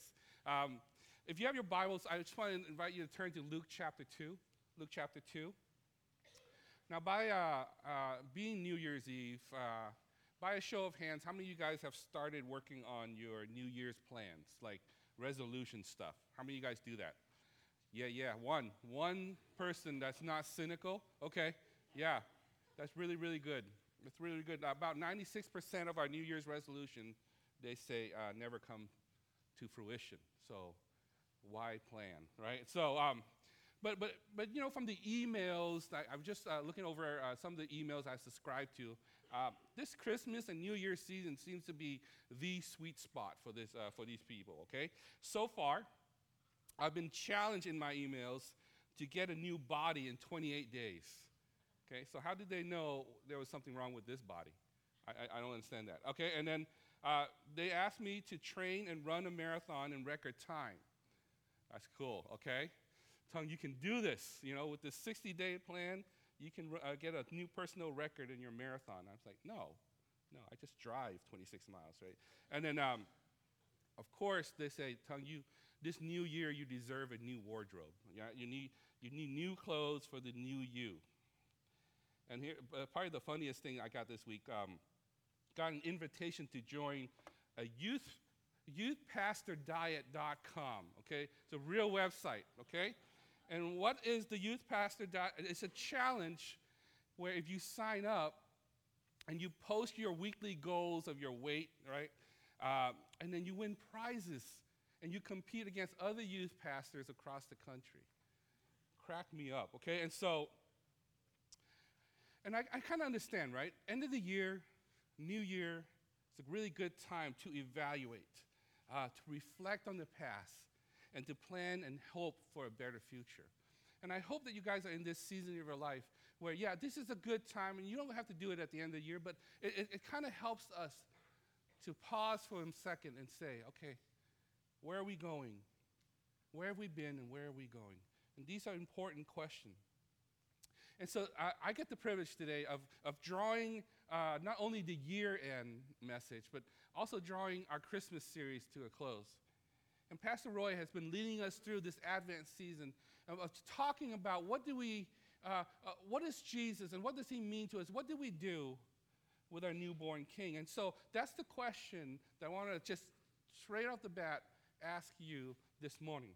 guess. Um, if you have your Bibles, I just want to invite you to turn to Luke chapter 2. Luke chapter 2. Now, by uh, uh, being New Year's Eve, uh, by a show of hands, how many of you guys have started working on your New Year's plans, like resolution stuff? How many of you guys do that? Yeah, yeah, one. One person that's not cynical. Okay, yeah, that's really, really good. It's really good. About 96% of our New Year's resolution, they say, uh, never come to fruition. So, why plan, right? So, um, but, but, but you know, from the emails, I, am just uh, looking over uh, some of the emails I subscribed to. Uh, this Christmas and New Year's season seems to be the sweet spot for, this, uh, for these people, okay? So far, I've been challenged in my emails to get a new body in 28 days. Okay, so how did they know there was something wrong with this body? I, I, I don't understand that. Okay, and then uh, they asked me to train and run a marathon in record time. That's cool, okay? Tung, you can do this. You know, with this 60 day plan, you can uh, get a new personal record in your marathon. I was like, no, no, I just drive 26 miles, right? And then, um, of course, they say, Tung, you, this new year, you deserve a new wardrobe. Yeah? You, need, you need new clothes for the new you. And here, uh, probably the funniest thing I got this week, um, got an invitation to join a youth youthpastordiet.com, okay? It's a real website, okay? And what is the Youth Pastor Diet? It's a challenge where if you sign up and you post your weekly goals of your weight, right? Uh, and then you win prizes and you compete against other youth pastors across the country. Crack me up, okay? And so, and I, I kind of understand, right? End of the year, new year, it's a really good time to evaluate, uh, to reflect on the past, and to plan and hope for a better future. And I hope that you guys are in this season of your life where, yeah, this is a good time, and you don't have to do it at the end of the year, but it, it, it kind of helps us to pause for a second and say, okay, where are we going? Where have we been, and where are we going? And these are important questions. And so I, I, get the privilege today of, of drawing uh, not only the year end message, but also drawing our Christmas series to a close. And Pastor Roy has been leading us through this Advent season of talking about what do we, uh, uh, what is Jesus and what does he mean to us? What do we do with our newborn king? And so that's the question that I want to just straight off the bat ask you this morning.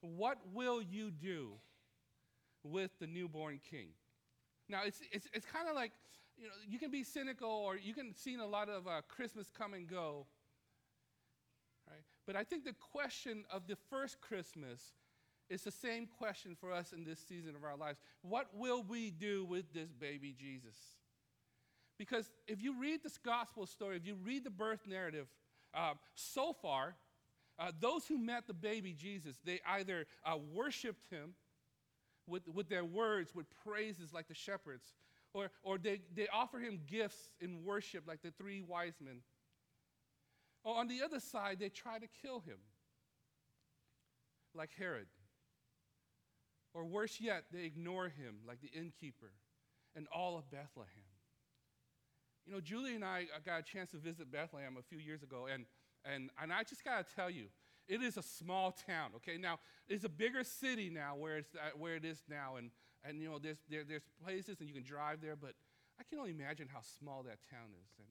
What will you do with the newborn king? Now, it's, it's, it's kind of like, you know, you can be cynical or you can see a lot of uh, Christmas come and go. Right? But I think the question of the first Christmas is the same question for us in this season of our lives. What will we do with this baby Jesus? Because if you read this gospel story, if you read the birth narrative, uh, so far, uh, those who met the baby Jesus, they either uh, worshiped him with, with their words, with praises like the shepherds, or, or they, they offer him gifts in worship like the three wise men. Or on the other side, they try to kill him, like Herod. Or worse yet, they ignore him, like the innkeeper and all of Bethlehem. You know, Julie and I got a chance to visit Bethlehem a few years ago, and, and, and I just got to tell you, it is a small town, okay? Now, it's a bigger city now where, it's, uh, where it is now, and, and you know, there's, there, there's places and you can drive there, but I can only imagine how small that town is. And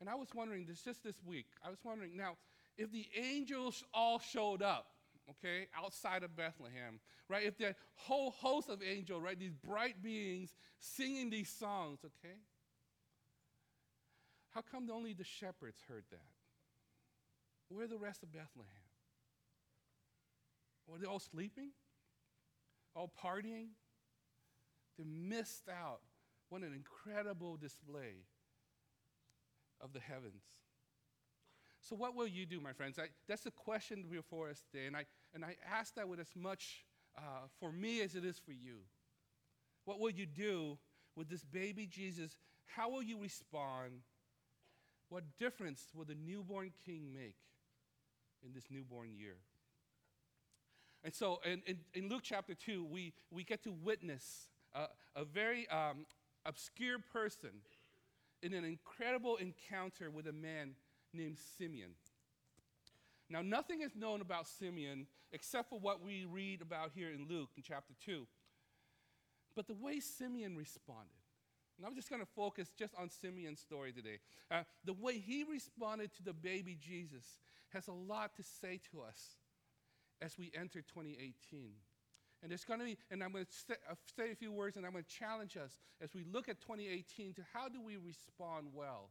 and I was wondering this just this week. I was wondering now, if the angels all showed up, okay, outside of Bethlehem, right? If the whole host of angels, right, these bright beings singing these songs, okay? How come only the shepherds heard that? Where the rest of Bethlehem? Were they all sleeping? All partying? They missed out. What an incredible display of the heavens. So, what will you do, my friends? I, that's the question before us today. And I, and I ask that with as much uh, for me as it is for you. What will you do with this baby Jesus? How will you respond? What difference will the newborn king make in this newborn year? And so, in, in, in Luke chapter 2, we, we get to witness uh, a very um, obscure person in an incredible encounter with a man named Simeon. Now, nothing is known about Simeon except for what we read about here in Luke in chapter 2. But the way Simeon responded, and I'm just going to focus just on Simeon's story today. Uh, the way he responded to the baby Jesus has a lot to say to us as we enter 2018. And there's going to be, and I'm going to say, uh, say a few words and I'm going to challenge us as we look at 2018 to how do we respond well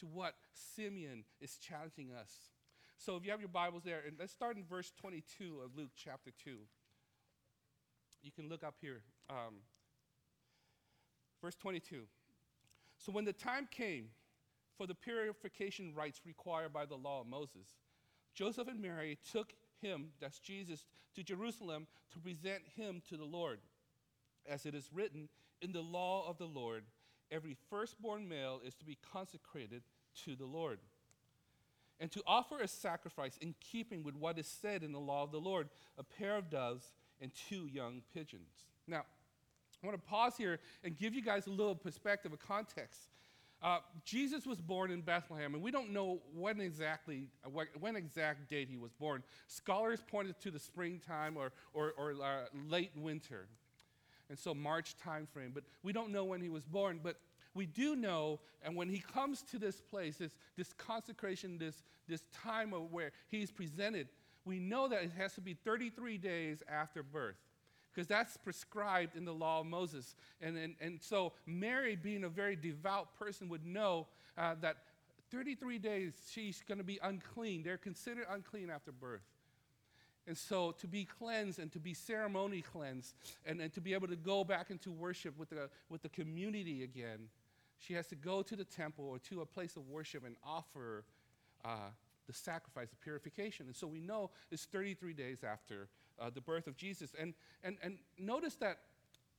to what Simeon is challenging us. So if you have your Bibles there, and let's start in verse 22 of Luke chapter 2. You can look up here. Um, Verse 22. So when the time came for the purification rites required by the law of Moses, Joseph and Mary took him, that's Jesus, to Jerusalem to present him to the Lord. As it is written in the law of the Lord, every firstborn male is to be consecrated to the Lord. And to offer a sacrifice in keeping with what is said in the law of the Lord, a pair of doves and two young pigeons. Now, I want to pause here and give you guys a little perspective, a context. Uh, Jesus was born in Bethlehem, and we don't know when exactly, when exact date he was born. Scholars pointed to the springtime or, or, or uh, late winter, and so March time frame. But we don't know when he was born. But we do know, and when he comes to this place, this, this consecration, this, this time of where he's presented, we know that it has to be 33 days after birth because that's prescribed in the law of Moses. And, and, and so Mary, being a very devout person, would know uh, that 33 days she's going to be unclean. They're considered unclean after birth. And so to be cleansed and to be ceremony cleansed and, and to be able to go back into worship with the, with the community again, she has to go to the temple or to a place of worship and offer uh, the sacrifice of purification. And so we know it's 33 days after uh, the birth of Jesus. And, and, and notice that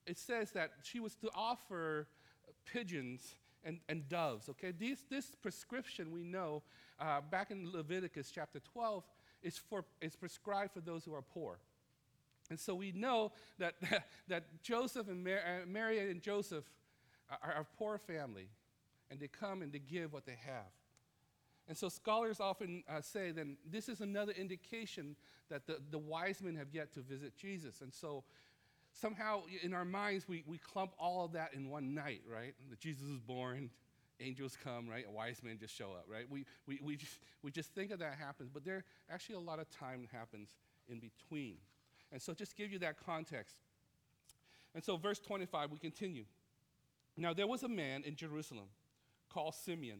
it says that she was to offer pigeons and, and doves, okay? These, this prescription we know uh, back in Leviticus chapter 12 is, for, is prescribed for those who are poor. And so we know that, that Joseph and Mary, uh, Mary and Joseph are, are a poor family, and they come and they give what they have. And so scholars often uh, say then this is another indication that the, the wise men have yet to visit Jesus. And so somehow in our minds we, we clump all of that in one night, right? That Jesus is born, angels come, right? Wise men just show up, right? We, we, we, just, we just think of that happens, but there actually a lot of time happens in between. And so just give you that context. And so verse 25, we continue. Now there was a man in Jerusalem called Simeon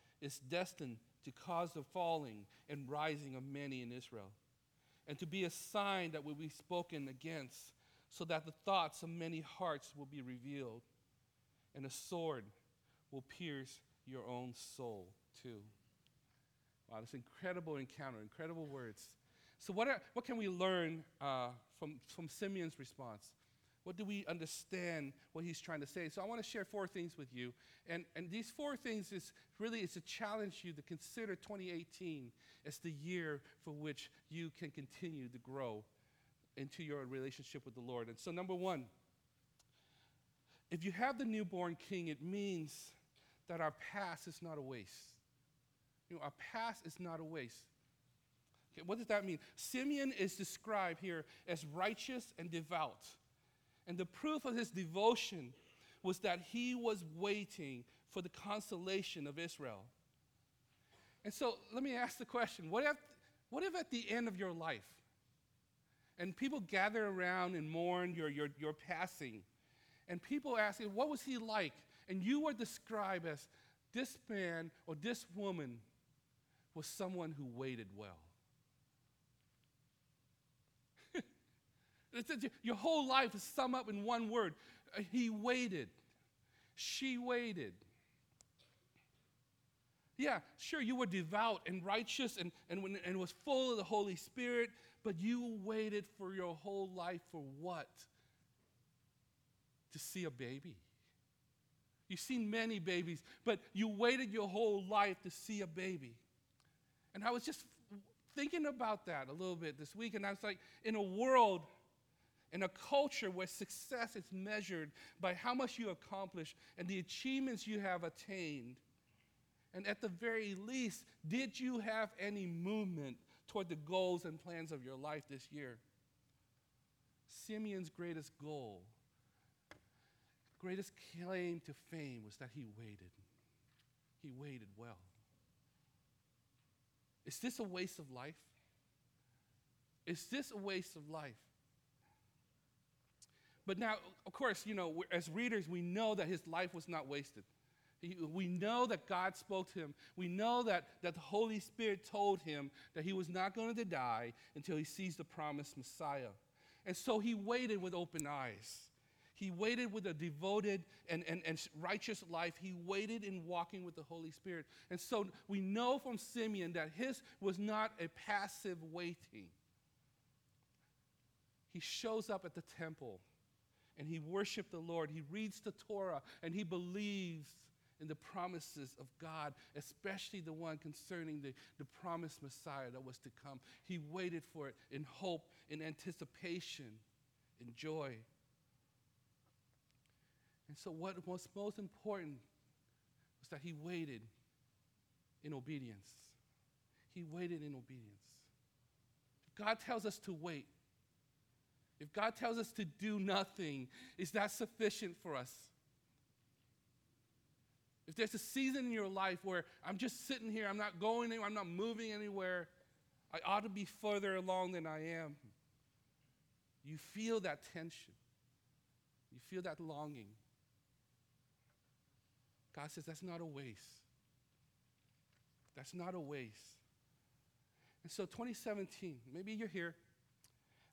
is destined to cause the falling and rising of many in Israel, and to be a sign that will be spoken against, so that the thoughts of many hearts will be revealed, and a sword will pierce your own soul too. Wow, this incredible encounter, incredible words. So, what, are, what can we learn uh, from, from Simeon's response? What do we understand what he's trying to say? So I want to share four things with you. And, and these four things is really is to challenge you to consider 2018 as the year for which you can continue to grow into your relationship with the Lord. And so number one, if you have the newborn king, it means that our past is not a waste. You know, our past is not a waste. Okay, what does that mean? Simeon is described here as righteous and devout. And the proof of his devotion was that he was waiting for the consolation of Israel. And so let me ask the question what if, What if at the end of your life, and people gather around and mourn your, your, your passing, and people ask What was he like? And you were described as this man or this woman was someone who waited well. Your whole life is summed up in one word. Uh, he waited. She waited. Yeah, sure, you were devout and righteous and, and, when, and was full of the Holy Spirit, but you waited for your whole life for what? To see a baby. You've seen many babies, but you waited your whole life to see a baby. And I was just thinking about that a little bit this week, and I was like, in a world, in a culture where success is measured by how much you accomplish and the achievements you have attained, and at the very least, did you have any movement toward the goals and plans of your life this year? Simeon's greatest goal, greatest claim to fame was that he waited. He waited well. Is this a waste of life? Is this a waste of life? But now, of course, you know, as readers, we know that his life was not wasted. We know that God spoke to him. We know that, that the Holy Spirit told him that he was not going to die until he sees the promised Messiah. And so he waited with open eyes. He waited with a devoted and, and, and righteous life. He waited in walking with the Holy Spirit. And so we know from Simeon that his was not a passive waiting. He shows up at the temple and he worshiped the Lord. He reads the Torah and he believes in the promises of God, especially the one concerning the, the promised Messiah that was to come. He waited for it in hope, in anticipation, in joy. And so, what was most important was that he waited in obedience. He waited in obedience. God tells us to wait, if God tells us to do nothing, is that sufficient for us? If there's a season in your life where I'm just sitting here, I'm not going anywhere, I'm not moving anywhere, I ought to be further along than I am. You feel that tension. You feel that longing. God says that's not a waste. That's not a waste. And so 2017, maybe you're here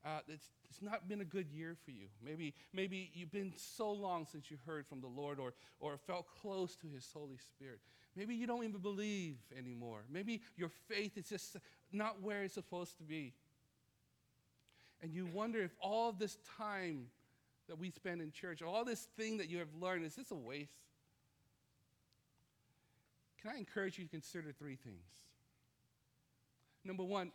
uh, it's, it's not been a good year for you. Maybe, maybe you've been so long since you heard from the Lord or, or felt close to His Holy Spirit. Maybe you don't even believe anymore. Maybe your faith is just not where it's supposed to be. And you wonder if all this time that we spend in church, all this thing that you have learned, is this a waste? Can I encourage you to consider three things? Number one,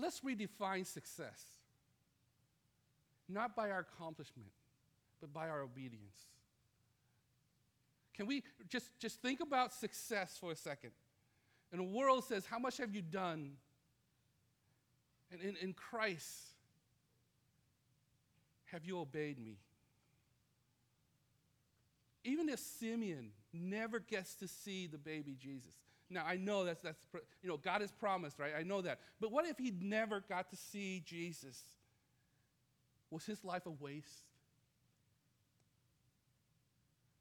let's redefine success. Not by our accomplishment, but by our obedience. Can we just, just think about success for a second? And the world says, How much have you done? And in, in Christ, have you obeyed me? Even if Simeon never gets to see the baby Jesus, now, I know that's, that's, you know, God has promised, right? I know that. But what if he never got to see Jesus? Was his life a waste?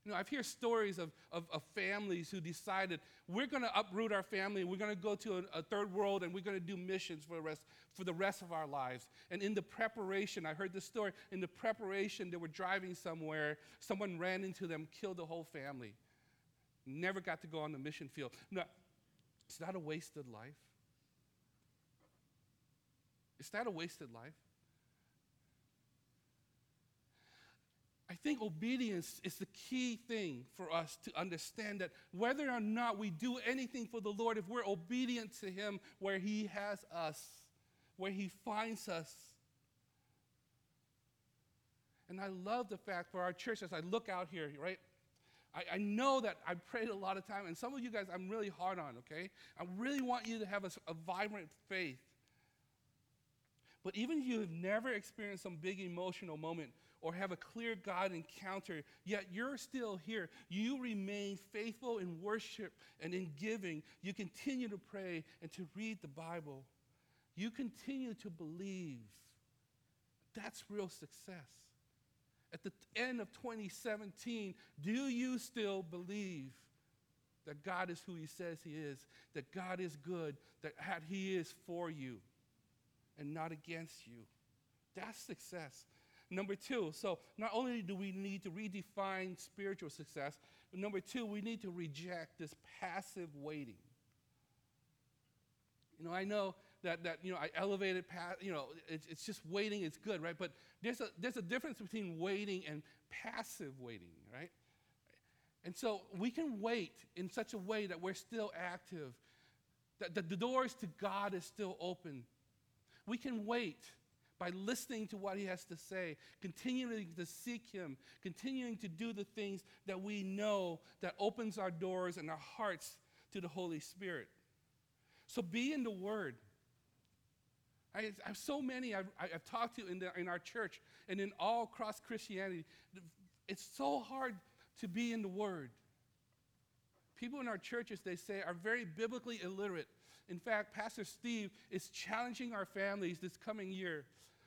You know, I've heard stories of, of, of, families who decided we're going to uproot our family, we're going to go to a, a, third world, and we're going to do missions for the, rest, for the rest of our lives. And in the preparation, I heard this story, in the preparation, they were driving somewhere, someone ran into them, killed the whole family. Never got to go on the mission field. No, it's not a wasted life. Is that a wasted life? I think obedience is the key thing for us to understand that whether or not we do anything for the Lord, if we're obedient to Him where He has us, where He finds us. And I love the fact for our church as I look out here, right? I, I know that I prayed a lot of time, and some of you guys I'm really hard on, okay? I really want you to have a, a vibrant faith. But even if you have never experienced some big emotional moment or have a clear God encounter, yet you're still here. You remain faithful in worship and in giving. You continue to pray and to read the Bible. You continue to believe. That's real success. At the end of 2017, do you still believe that God is who He says He is, that God is good, that He is for you and not against you? That's success. Number two, so not only do we need to redefine spiritual success, but number two, we need to reject this passive waiting. You know, I know that, that you know, I elevated past, you know, it's, it's just waiting is good, right? But there's a, there's a difference between waiting and passive waiting, right? And so we can wait in such a way that we're still active, that the, the doors to God is still open. We can wait by listening to what he has to say, continuing to seek him, continuing to do the things that we know that opens our doors and our hearts to the Holy Spirit. So be in the Word. I, have so many I've, I've talked to in, the, in our church and in all across Christianity. It's so hard to be in the Word. People in our churches, they say, are very biblically illiterate. In fact, Pastor Steve is challenging our families this coming year,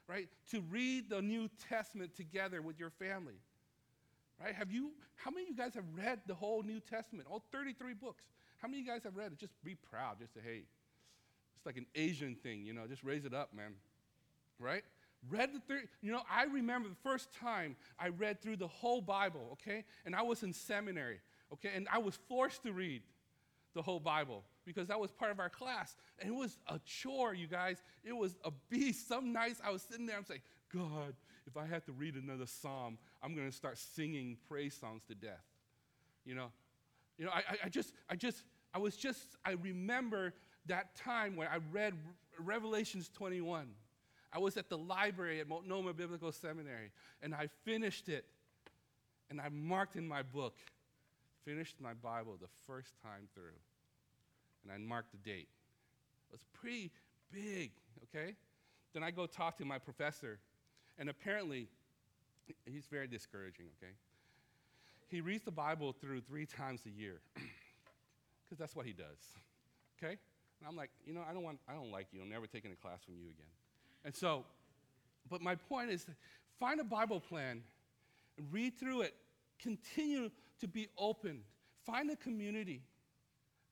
right, to read the New Testament together with your family. Right? Have you, how many of you guys have read the whole New Testament, all 33 books? How many of you guys have read it? Just be proud. Just say, hey, it's like an Asian thing, you know, just raise it up, man. Right? Read the three, you know, I remember the first time I read through the whole Bible, okay? And I was in seminary, okay? And I was forced to read the whole Bible because that was part of our class. And it was a chore, you guys. It was a beast. Some nights I was sitting there, I'm saying, God, if I have to read another psalm, I'm going to start singing praise songs to death. You know, you know, I, I just, I just, I was just, I remember that time when I read Revelations 21. I was at the library at Multnomah Biblical Seminary, and I finished it, and I marked in my book, finished my Bible the first time through, and I marked the date. It was pretty big, okay? Then I go talk to my professor, and apparently, he's very discouraging, okay? He reads the Bible through three times a year, because that's what he does, okay? And I'm like, you know, I don't want, I don't like you. I'm never taking a class from you again. And so, but my point is find a Bible plan, read through it, continue to be open, find a community.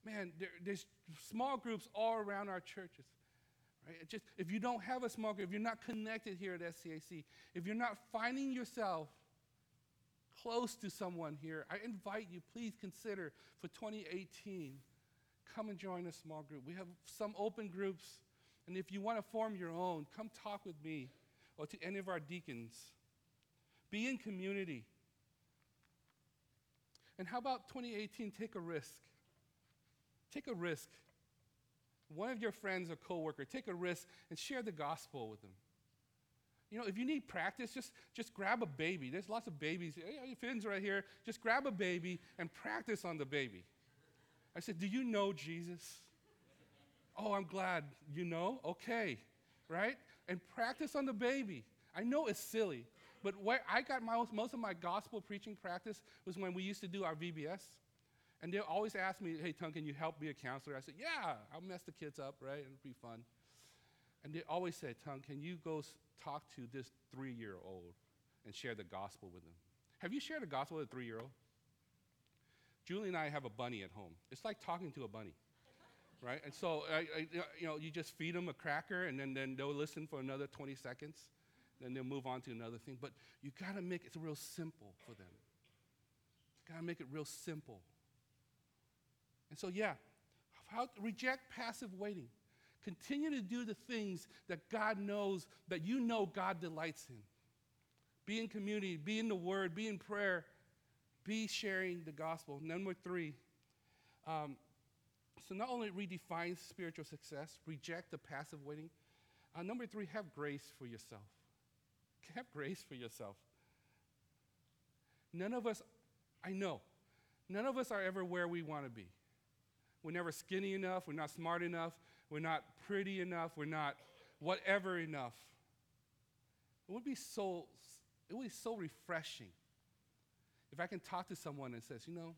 Man, there, there's small groups all around our churches. Right? Just, if you don't have a small group, if you're not connected here at SCAC, if you're not finding yourself close to someone here, I invite you, please consider for 2018, come and join a small group. We have some open groups and if you want to form your own, come talk with me or to any of our deacons. Be in community. And how about 2018? Take a risk. Take a risk. One of your friends or coworker, take a risk and share the gospel with them. You know, if you need practice, just, just grab a baby. There's lots of babies. Finn's right here. Just grab a baby and practice on the baby. I said, Do you know Jesus? Oh, I'm glad you know. Okay, right? And practice on the baby. I know it's silly, but where I got my, most of my gospel preaching practice was when we used to do our VBS. And they always ask me, hey, Tung, can you help be a counselor? I said, yeah, I'll mess the kids up, right? It'll be fun. And they always say, Tung, can you go talk to this three year old and share the gospel with them? Have you shared the gospel with a three year old? Julie and I have a bunny at home. It's like talking to a bunny right? And so, I, I, you know, you just feed them a cracker, and then, then they'll listen for another 20 seconds, then they'll move on to another thing. But you got to make it real simple for them. Got to make it real simple. And so, yeah, how, reject passive waiting. Continue to do the things that God knows, that you know God delights in. Be in community, be in the Word, be in prayer, be sharing the gospel. Number three, um, so not only redefine spiritual success, reject the passive waiting. Uh, number three, have grace for yourself. Have grace for yourself. None of us, I know, none of us are ever where we want to be. We're never skinny enough, we're not smart enough, we're not pretty enough, we're not whatever enough, It would be so, it would be so refreshing if I can talk to someone and says, you know,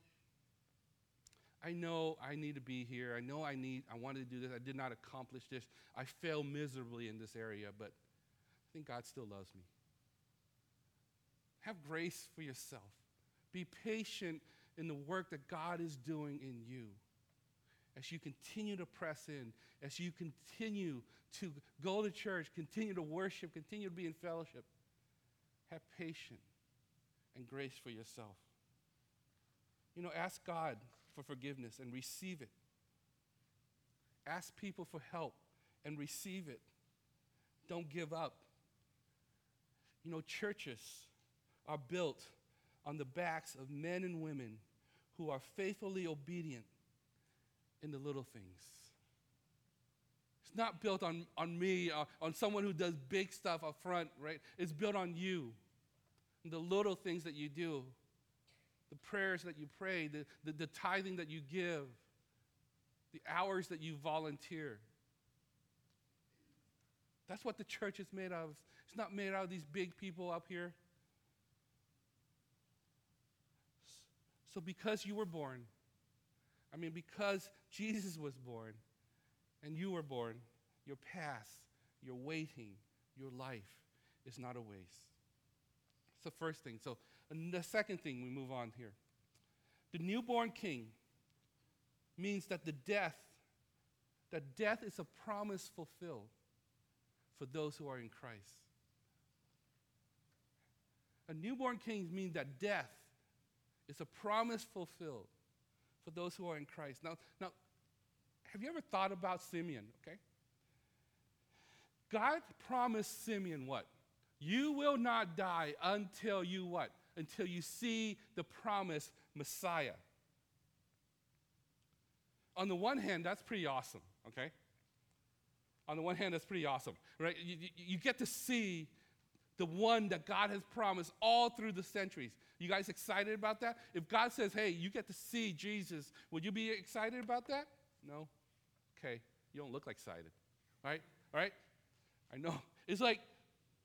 I know I need to be here. I know I need, I wanted to do this. I did not accomplish this. I failed miserably in this area, but I think God still loves me. Have grace for yourself. Be patient in the work that God is doing in you. As you continue to press in, as you continue to go to church, continue to worship, continue to be in fellowship, have patience and grace for yourself. You know, ask God for forgiveness and receive it. Ask people for help and receive it. Don't give up. You know, churches are built on the backs of men and women who are faithfully obedient in the little things. It's not built on, on me, on someone who does big stuff up front, right? It's built on you, the little things that you do, the prayers that you pray, the, the, the tithing that you give, the hours that you volunteer. That's what the church is made of. It's not made out of these big people up here. So, because you were born, I mean, because Jesus was born and you were born, your past, your waiting, your life is not a waste. The first thing. So, the second thing, we move on here. The newborn king means that the death, that death is a promise fulfilled for those who are in Christ. A newborn king means that death is a promise fulfilled for those who are in Christ. Now, now, have you ever thought about Simeon? Okay. God promised Simeon what? You will not die until you what? Until you see the promised Messiah. On the one hand, that's pretty awesome, okay? On the one hand, that's pretty awesome, right? You, you, you get to see the one that God has promised all through the centuries. You guys excited about that? If God says, hey, you get to see Jesus, would you be excited about that? No? Okay, you don't look like excited, right? All right? I know. It's like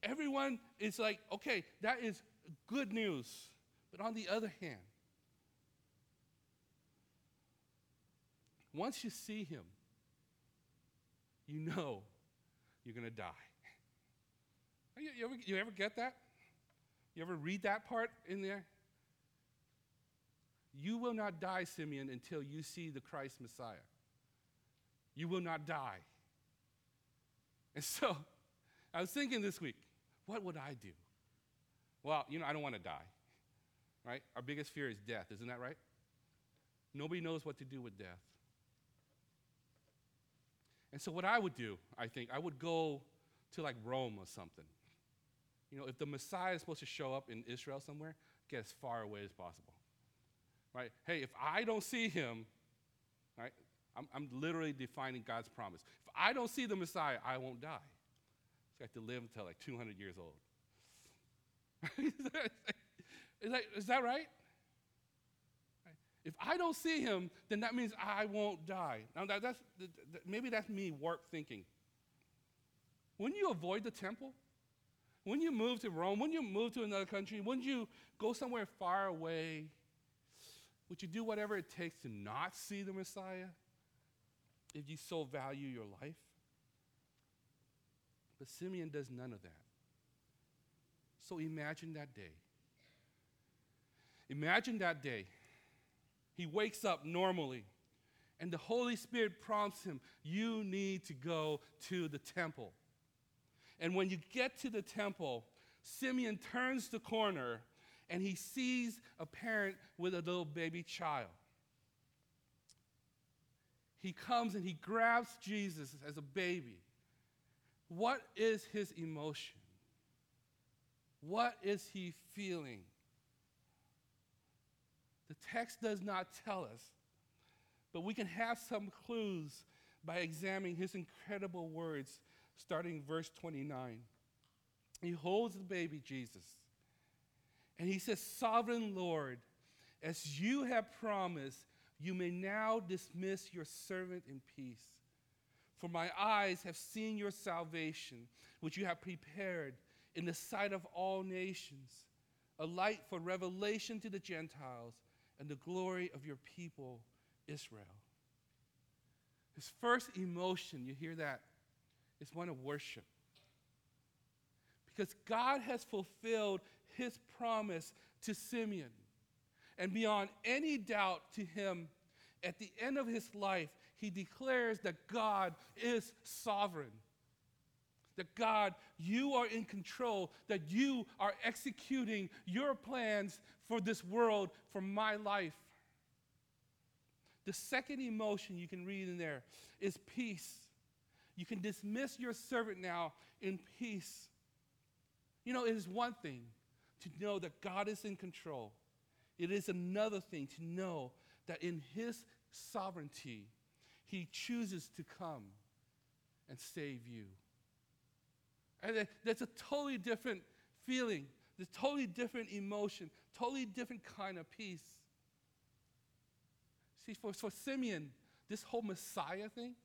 everyone is like, okay, that is good news. But on the other hand, once you see him, you know you're going to die. You, you, ever, you ever get that? You ever read that part in there? You will not die, Simeon, until you see the Christ Messiah. You will not die. And so I was thinking this week, what would I do? Well, you know, I don't want to die, right? Our biggest fear is death, isn't that right? Nobody knows what to do with death. And so, what I would do, I think, I would go to like Rome or something. You know, if the Messiah is supposed to show up in Israel somewhere, get as far away as possible. Right? Hey, if I don't see him, right, I'm, I'm literally defining God's promise. If I don't see the Messiah, I won't die. Have to live until like 200 years old. is, that, is that right? If I don't see him, then that means I won't die. Now, that, that's, that, maybe that's me warped thinking. Wouldn't you avoid the temple? Wouldn't you move to Rome, Wouldn't you move to another country, Wouldn't you go somewhere far away, would you do whatever it takes to not see the Messiah if you so value your life? But Simeon does none of that. So imagine that day. Imagine that day. He wakes up normally, and the Holy Spirit prompts him, You need to go to the temple. And when you get to the temple, Simeon turns the corner and he sees a parent with a little baby child. He comes and he grabs Jesus as a baby. What is his emotion? What is he feeling? The text does not tell us, but we can have some clues by examining his incredible words starting verse 29. He holds the baby Jesus. And he says, Sovereign Lord, as you have promised, you may now dismiss your servant in peace. For my eyes have seen your salvation, which you have prepared in the sight of all nations, a light for revelation to the Gentiles and the glory of your people, Israel. His first emotion, you hear that, is one of worship. Because God has fulfilled his promise to Simeon. And beyond any doubt to him, at the end of his life, he declares that God is sovereign. That God, you are in control, that you are executing your plans for this world, for my life. The second emotion you can read in there is peace. You can dismiss your servant now in peace. You know, it is one thing to know that God is in control, it is another thing to know that in His sovereignty, He chooses to come and save you. And that's a totally different feeling, a totally different emotion, totally different kind of peace. See, for, for Simeon, this whole Messiah thing,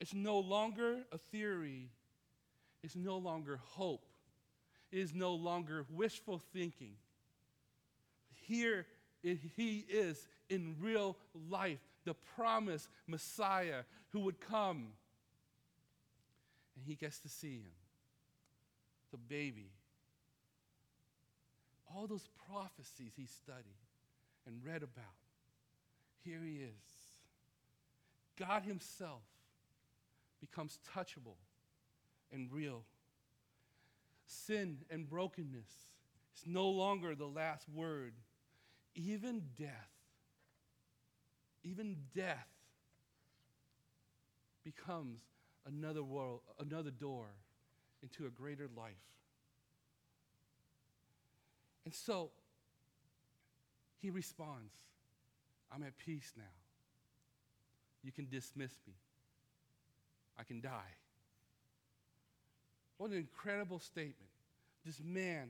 it's no longer a theory, it's no longer hope, it is no longer wishful thinking. Here it, he is in real life, the promised Messiah who would come. And he gets to see him, the baby. All those prophecies he studied and read about. Here he is. God Himself becomes touchable and real. Sin and brokenness is no longer the last word. Even death, even death becomes another world, another door into a greater life. And so he responds, I'm at peace now. You can dismiss me. I can die. What an incredible statement. This man,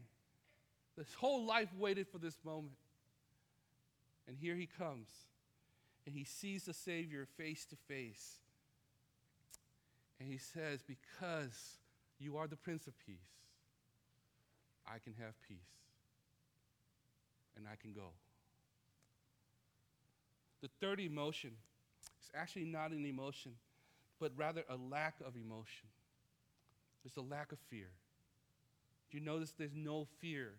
this whole life waited for this moment. And here he comes. And he sees the Savior face to face. And he says, Because you are the Prince of Peace, I can have peace. And I can go. The third emotion is actually not an emotion, but rather a lack of emotion. It's a lack of fear. Do you notice there's no fear?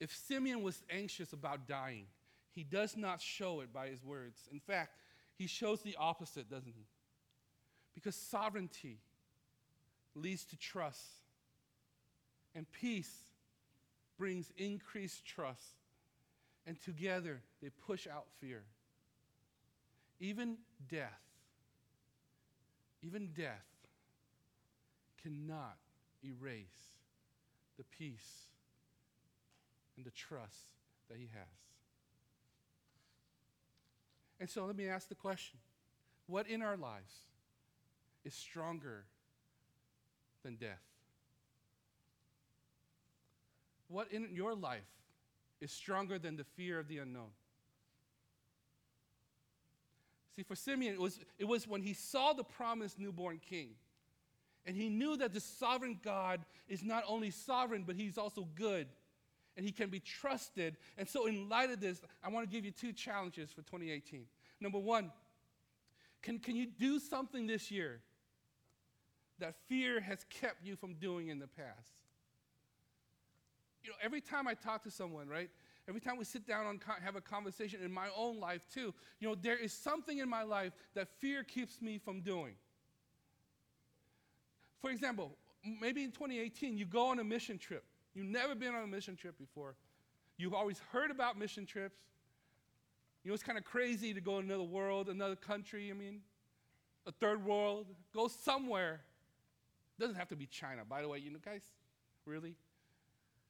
If Simeon was anxious about dying, he does not show it by his words. In fact, he shows the opposite, doesn't he? Because sovereignty leads to trust, and peace brings increased trust and together they push out fear. Even death, even death cannot erase the peace and the trust that he has. And so let me ask the question what in our lives is stronger than death? What in your life is stronger than the fear of the unknown. See, for Simeon, it was, it was when he saw the promised newborn king, and he knew that the sovereign God is not only sovereign, but he's also good, and he can be trusted. And so, in light of this, I want to give you two challenges for 2018. Number one, can, can you do something this year that fear has kept you from doing in the past? you know, every time I talk to someone, right? Every time we sit down and have a conversation in my own life too, you know, there is something in my life that fear keeps me from doing. For example, maybe in 2018, you go on a mission trip. You've never been on a mission trip before. You've always heard about mission trips. You know, it's kind of crazy to go to another world, another country, I mean, a third world. Go somewhere. It doesn't have to be China, by the way, you know, guys? Really?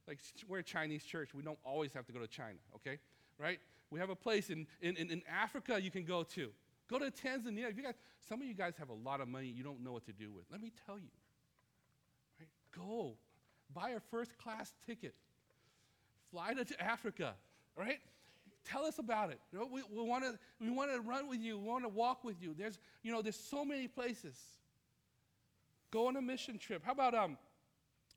Like we're a Chinese church. We don't always have to go to China, okay? Right? We have a place in, in, in Africa you can go to. Go to Tanzania. If you guys, some of you guys have a lot of money you don't know what to do with. Let me tell you. Right? Go. Buy a first class ticket. Fly to Africa. Right? Tell us about it. You know, we, we want to we want to run with you. We want to walk with you. There's you know there's so many places. Go on a mission trip. How about um,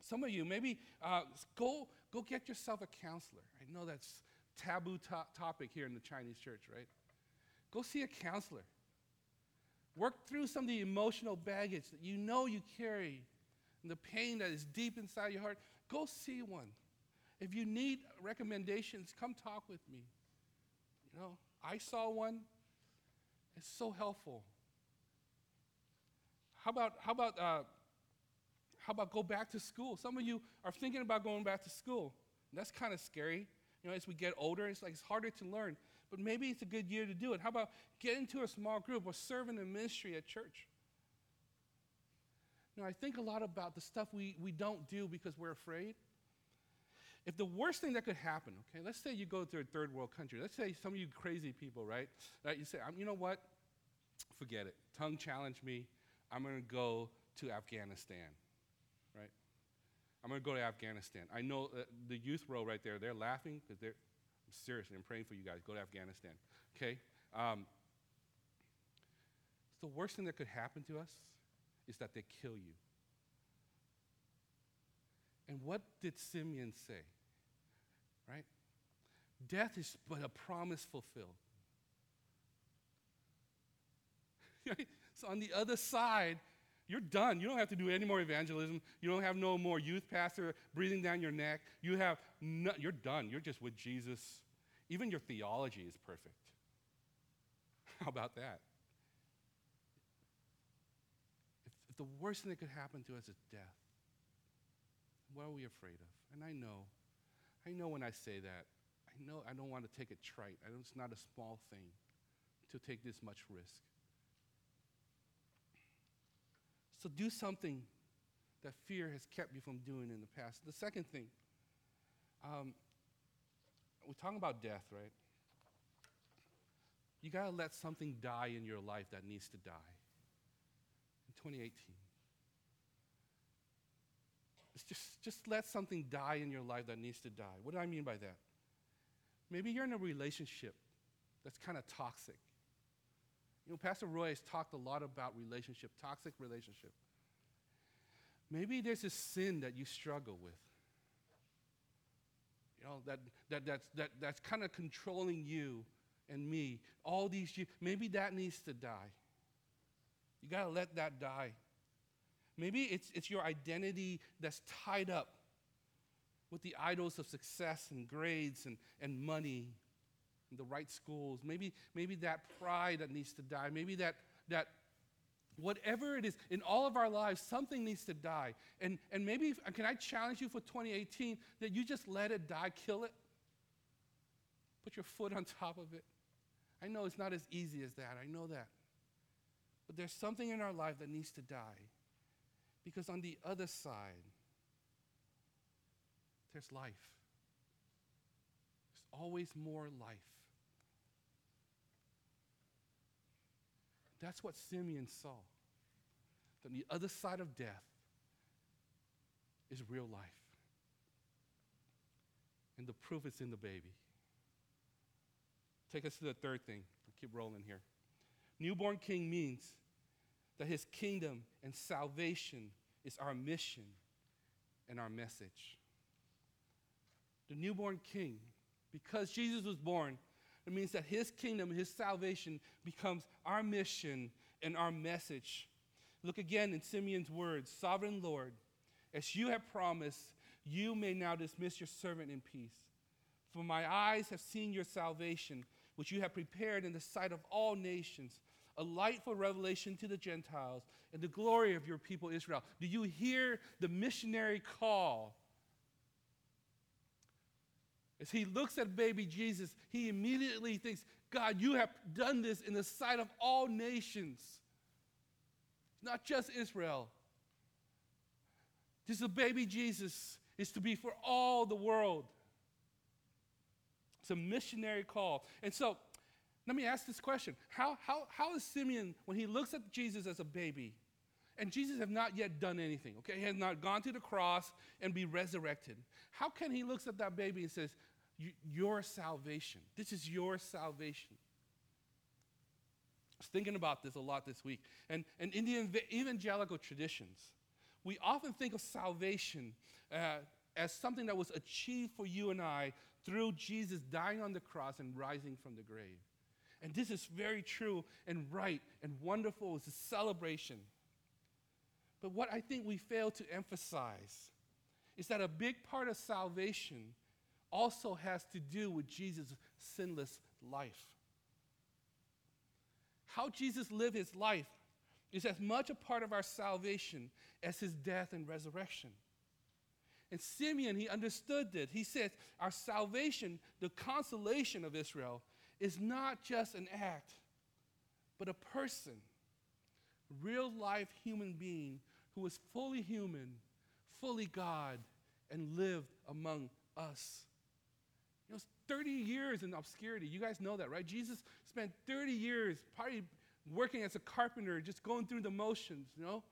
some of you, maybe uh, go, go get yourself a counselor. I know that's taboo to- topic here in the Chinese church, right? Go see a counselor. Work through some of the emotional baggage that you know you carry the pain that is deep inside your heart. Go see one. If you need recommendations, come talk with me. You know, I saw one. It's so helpful. How about how about uh, how about go back to school? Some of you are thinking about going back to school. That's kind of scary. You know, as we get older, it's like it's harder to learn. But maybe it's a good year to do it. How about get into a small group or serve in a ministry at church? Now, I think a lot about the stuff we, we don't do because we're afraid. If the worst thing that could happen, okay, let's say you go to a third world country. Let's say some of you crazy people, right? That you say, you know what? Forget it. Tung challenge me. I'm going to go to Afghanistan, right? I'm going to go to Afghanistan. I know uh, the youth row right there, they're laughing because they're, seriously, I'm praying for you guys. Go to Afghanistan, okay? Um, the worst thing that could happen to us is that they kill you. And what did Simeon say? Right? Death is but a promise fulfilled. so on the other side, you're done. You don't have to do any more evangelism. You don't have no more youth pastor breathing down your neck. You have no, you're done. You're just with Jesus. Even your theology is perfect. How about that? If the worst thing that could happen to us is death, what are we afraid of? And I know, I know when I say that, I know I don't want to take it trite. I know it's not a small thing to take this much risk. So do something that fear has kept you from doing in the past. The second thing, um, we're talking about death, right? You got to let something die in your life that needs to die. In 2018. It's just, just let something die in your life that needs to die. What do I mean by that? Maybe you're in a relationship that's kind of toxic. You know, Pastor Roy has talked a lot about relationship, toxic relationship. Maybe there's a sin that you struggle with. You know, that, that, that's, that, that's kind of controlling you and me all these years. Maybe that needs to die. You got to let that die. Maybe it's, it's your identity that's tied up with the idols of success and grades and, and money and the right schools. Maybe, maybe that pride that needs to die. Maybe that, that whatever it is in all of our lives, something needs to die. And, and maybe, can I challenge you for 2018 that you just let it die, kill it? Put your foot on top of it. I know it's not as easy as that. I know that. But there's something in our life that needs to die. Because on the other side, there's life. There's always more life. That's what Simeon saw. That on the other side of death is real life. And the proof is in the baby. Take us to the third thing. We'll keep rolling here. Newborn king means that his kingdom and salvation is our mission and our message. The newborn king, because Jesus was born, it means that his kingdom, his salvation becomes our mission and our message. Look again in Simeon's words Sovereign Lord, as you have promised, you may now dismiss your servant in peace. For my eyes have seen your salvation, which you have prepared in the sight of all nations a light for revelation to the Gentiles and the glory of your people Israel. Do you hear the missionary call? As he looks at baby Jesus, he immediately thinks, God, you have done this in the sight of all nations, not just Israel. This baby Jesus is to be for all the world. It's a missionary call. And so let me ask this question How, how, how is Simeon, when he looks at Jesus as a baby, and Jesus have not yet done anything, okay? He has not gone to the cross and be resurrected. How can he looks at that baby and says, your salvation, this is your salvation? I was thinking about this a lot this week. And, and in the evangelical traditions, we often think of salvation uh, as something that was achieved for you and I through Jesus dying on the cross and rising from the grave. And this is very true and right and wonderful. It's a celebration. But what I think we fail to emphasize is that a big part of salvation also has to do with Jesus' sinless life. How Jesus lived his life is as much a part of our salvation as his death and resurrection. And Simeon, he understood this. He said, Our salvation, the consolation of Israel, is not just an act, but a person, real life human being who is fully human, fully God, and lived among us. You know, 30 years in obscurity. You guys know that, right? Jesus spent 30 years probably working as a carpenter, just going through the motions, you know?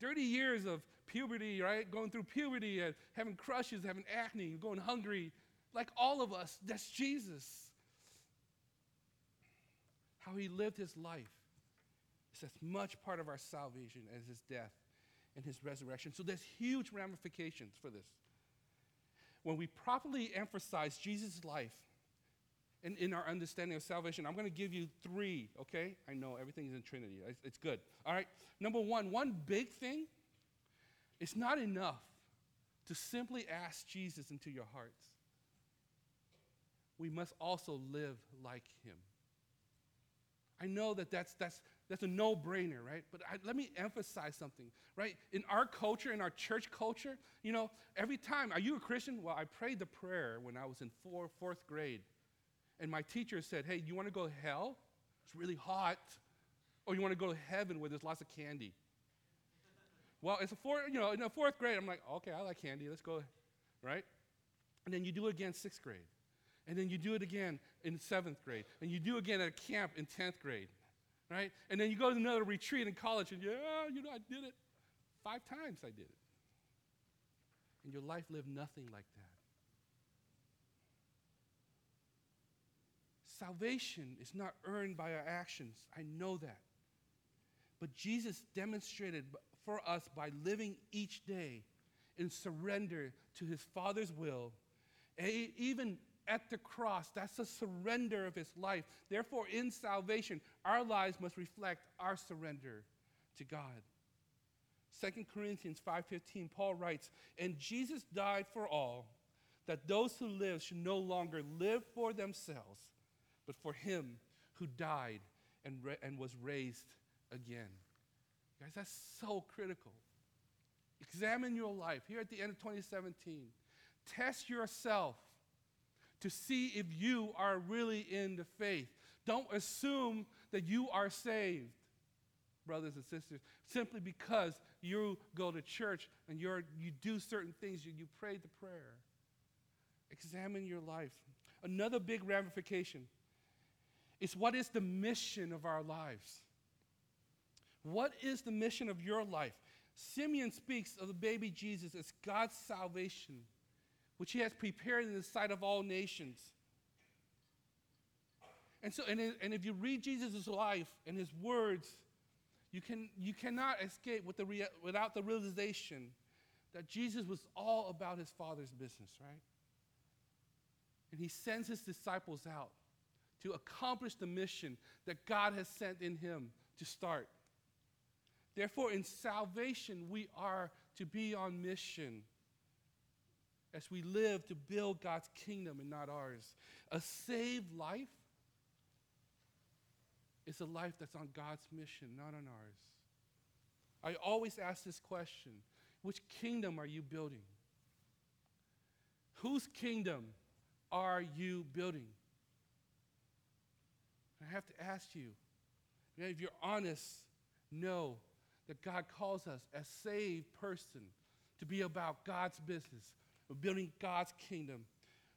30 years of puberty, right? Going through puberty and having crushes, having acne, going hungry. Like all of us, that's Jesus. How he lived his life is as much part of our salvation as his death and his resurrection. So there's huge ramifications for this. When we properly emphasize Jesus' life and in our understanding of salvation, I'm going to give you three, okay? I know everything is in Trinity. It's, it's good. All right. Number one, one big thing, it's not enough to simply ask Jesus into your hearts. We must also live like him. I know that that's, that's, that's a no brainer, right? But I, let me emphasize something, right? In our culture, in our church culture, you know, every time, are you a Christian? Well, I prayed the prayer when I was in four, fourth grade. And my teacher said, hey, you want to go to hell? It's really hot. Or you want to go to heaven where there's lots of candy? well, it's a four, you know, in the fourth grade, I'm like, okay, I like candy. Let's go, right? And then you do it again sixth grade. And then you do it again in seventh grade. And you do again at a camp in 10th grade. Right? And then you go to another retreat in college and, yeah, you know, I did it. Five times I did it. And your life lived nothing like that. Salvation is not earned by our actions. I know that. But Jesus demonstrated for us by living each day in surrender to his Father's will, even at the cross. That's a surrender of his life. Therefore, in salvation, our lives must reflect our surrender to God. 2 Corinthians 5:15 Paul writes, "And Jesus died for all, that those who live should no longer live for themselves, but for him who died and, re- and was raised again." Guys, that's so critical. Examine your life here at the end of 2017. Test yourself to see if you are really in the faith. Don't assume that you are saved, brothers and sisters, simply because you go to church and you do certain things, you, you pray the prayer. Examine your life. Another big ramification is what is the mission of our lives? What is the mission of your life? Simeon speaks of the baby Jesus as God's salvation which he has prepared in the sight of all nations. And so, and, and if you read Jesus' life and his words, you, can, you cannot escape with the rea- without the realization that Jesus was all about his Father's business, right? And he sends his disciples out to accomplish the mission that God has sent in him to start. Therefore, in salvation, we are to be on mission as we live to build God's kingdom and not ours. A saved life is a life that's on God's mission, not on ours. I always ask this question which kingdom are you building? Whose kingdom are you building? I have to ask you, if you're honest, know that God calls us as saved person to be about God's business, of building God's kingdom.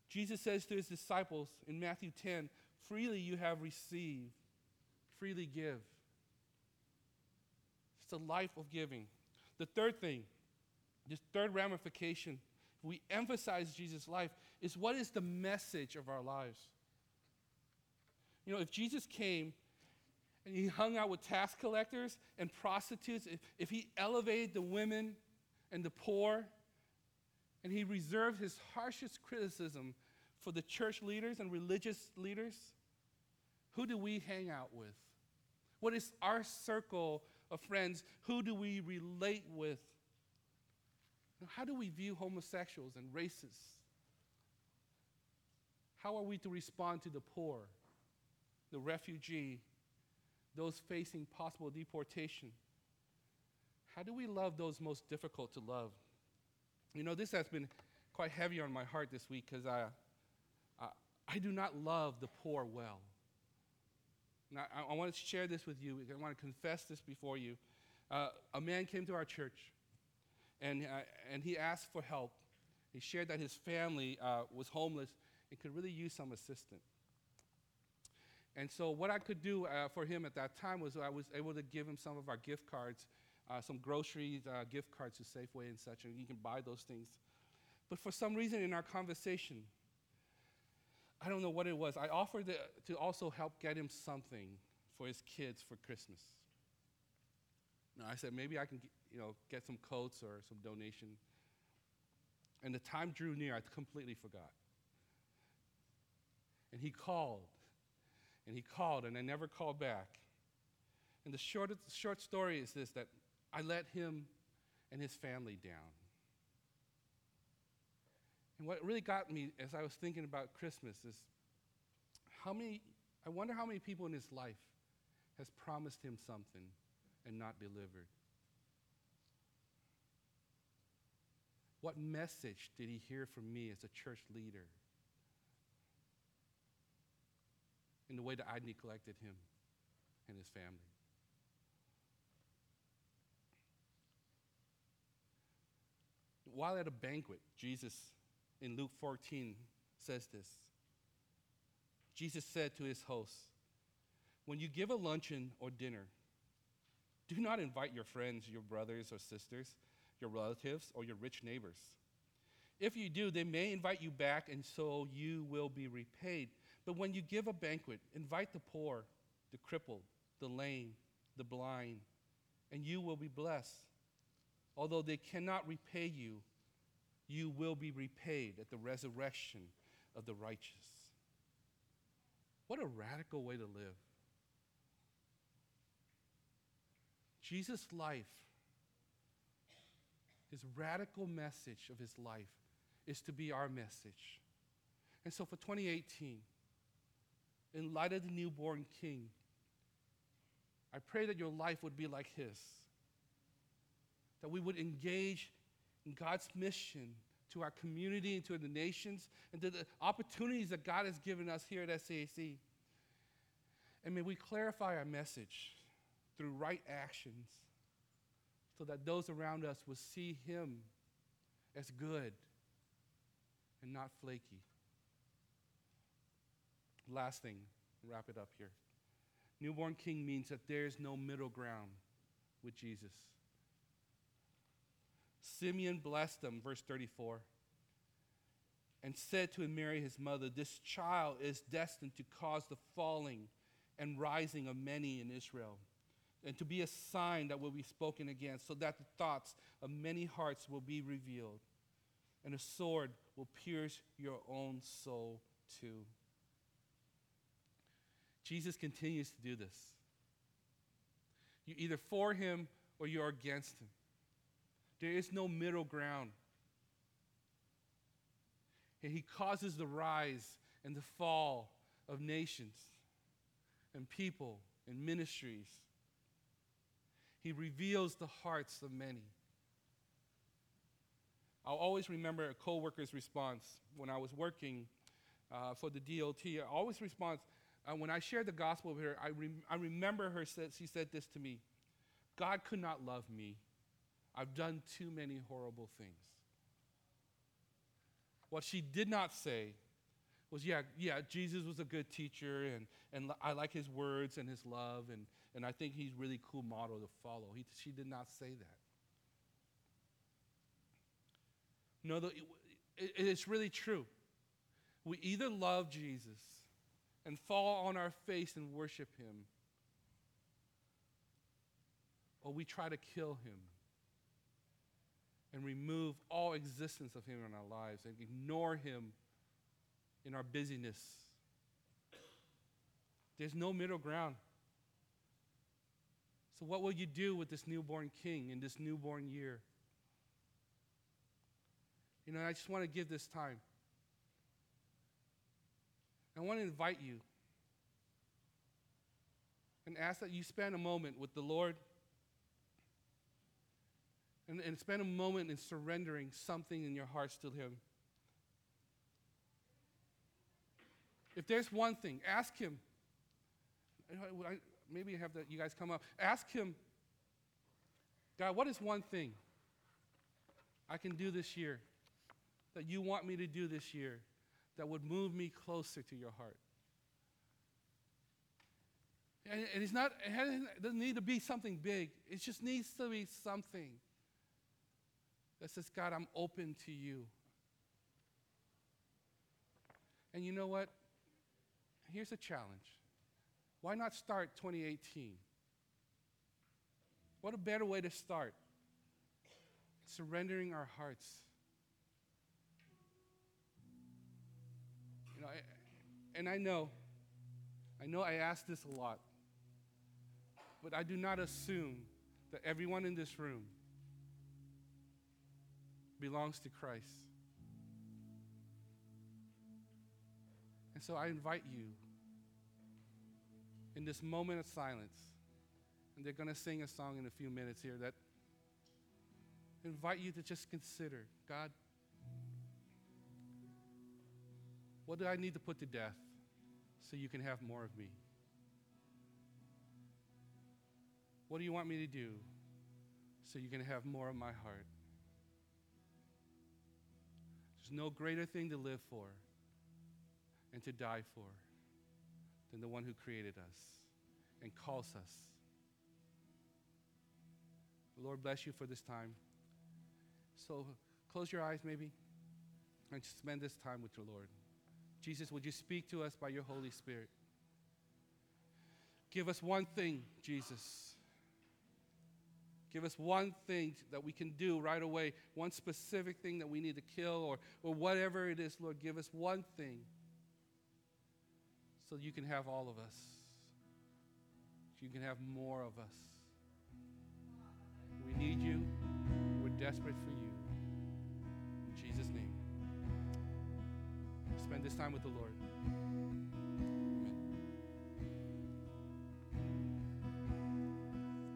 Jesus says to his disciples in Matthew 10 freely you have received, freely give. It's a life of giving. The third thing, this third ramification, we emphasize Jesus' life, is what is the message of our lives? You know, if Jesus came and he hung out with tax collectors and prostitutes, if, if he elevated the women and the poor, and he reserved his harshest criticism for the church leaders and religious leaders, who do we hang out with? What is our circle of friends? Who do we relate with? How do we view homosexuals and racists? How are we to respond to the poor, the refugee, those facing possible deportation? How do we love those most difficult to love? You know, this has been quite heavy on my heart this week because I, I, I, do not love the poor well. Now, I, I, want to share this with you. I want to confess this before you. Uh, a man came to our church and, uh, and he asked for help. He shared that his family uh, was homeless and could really use some assistance. And so, what I could do uh, for him at that time was I was able to give him some of our gift cards, uh, some groceries, uh, gift cards to Safeway and such, and you can buy those things. But for some reason in our conversation, I don't know what it was, I offered to, also help get him something for his kids for Christmas. Now, I said, maybe I can you know, get some coats or some donation. And the time drew near, I completely forgot. And he called, and he called, and I never called back. And the short, short story is this that I let him and his family down. And what really got me as I was thinking about Christmas is how many, I wonder how many people in his life has promised him something and not delivered. What message did he hear from me as a church leader? In the way that I neglected him and his family. While at a banquet, Jesus in Luke 14 says this. Jesus said to his hosts, When you give a luncheon or dinner, do not invite your friends, your brothers or sisters your relatives, or your rich neighbors. If you do, they may invite you back, and so you will be repaid. But when you give a banquet, invite the poor, the crippled, the lame, the blind, and you will be blessed. Although they cannot repay you, you will be repaid at the resurrection of the righteous. What a radical way to live. Jesus' life his radical message of his life is to be our message. And so for 2018, in light of the newborn king, I pray that your life would be like his. That we would engage in God's mission to our community and to the nations and to the opportunities that God has given us here at SAC. And may we clarify our message through right actions so that those around us will see him as good and not flaky. Last thing, wrap it up here. Newborn king means that there is no middle ground with Jesus. Simeon blessed them, verse 34, and said to Mary, his mother, This child is destined to cause the falling and rising of many in Israel and to be a sign that will be spoken against, so that the thoughts of many hearts will be revealed, and a sword will pierce your own soul too. Jesus continues to do this. You're either for him or you're against him. There is no middle ground. And he causes the rise and the fall of nations and people and ministries he reveals the hearts of many. I'll always remember a coworker's response when I was working uh, for the DOT. I always respond uh, when I shared the gospel with her. I, rem- I remember her said she said this to me: "God could not love me. I've done too many horrible things." What she did not say was, "Yeah, yeah, Jesus was a good teacher, and and I like his words and his love, and and I think he's really cool model to follow. He, she did not say that. No, the, it, it's really true. We either love Jesus and fall on our face and worship him, or we try to kill him and remove all existence of Him in our lives and ignore Him in our busyness. There's no middle ground. So, what will you do with this newborn king in this newborn year? You know, I just want to give this time. I want to invite you and ask that you spend a moment with the Lord and, and spend a moment in surrendering something in your hearts to Him. If there's one thing, ask Him. Maybe have that, you guys come up. Ask Him, God, what is one thing I can do this year that you want me to do this year that would move me closer to your heart? And, and it's not, it doesn't need to be something big. It just needs to be something that says, God, I'm open to you. And you know what? Here's a challenge. Why not start 2018? What a better way to start? Surrendering our hearts. You know, I, and I know, I know I ask this a lot. But I do not assume that everyone in this room belongs to Christ. And so I invite you in this moment of silence, and they're going to sing a song in a few minutes here that invite you to just consider God, what do I need to put to death so you can have more of me? What do you want me to do so you can have more of my heart? There's no greater thing to live for and to die for than the one who created us and calls us. Lord bless you for this time. So close your eyes, maybe, and spend this time with your Lord. Jesus, would you speak to us by your Holy Spirit? Give us one thing, Jesus Give us one thing that we can do right away, one specific thing that we need to kill, or, or whatever it is, Lord. Give us one thing so you can have all of us. You can have more of us. We need you. We're desperate for you. In Jesus' name. Spend this time with the Lord.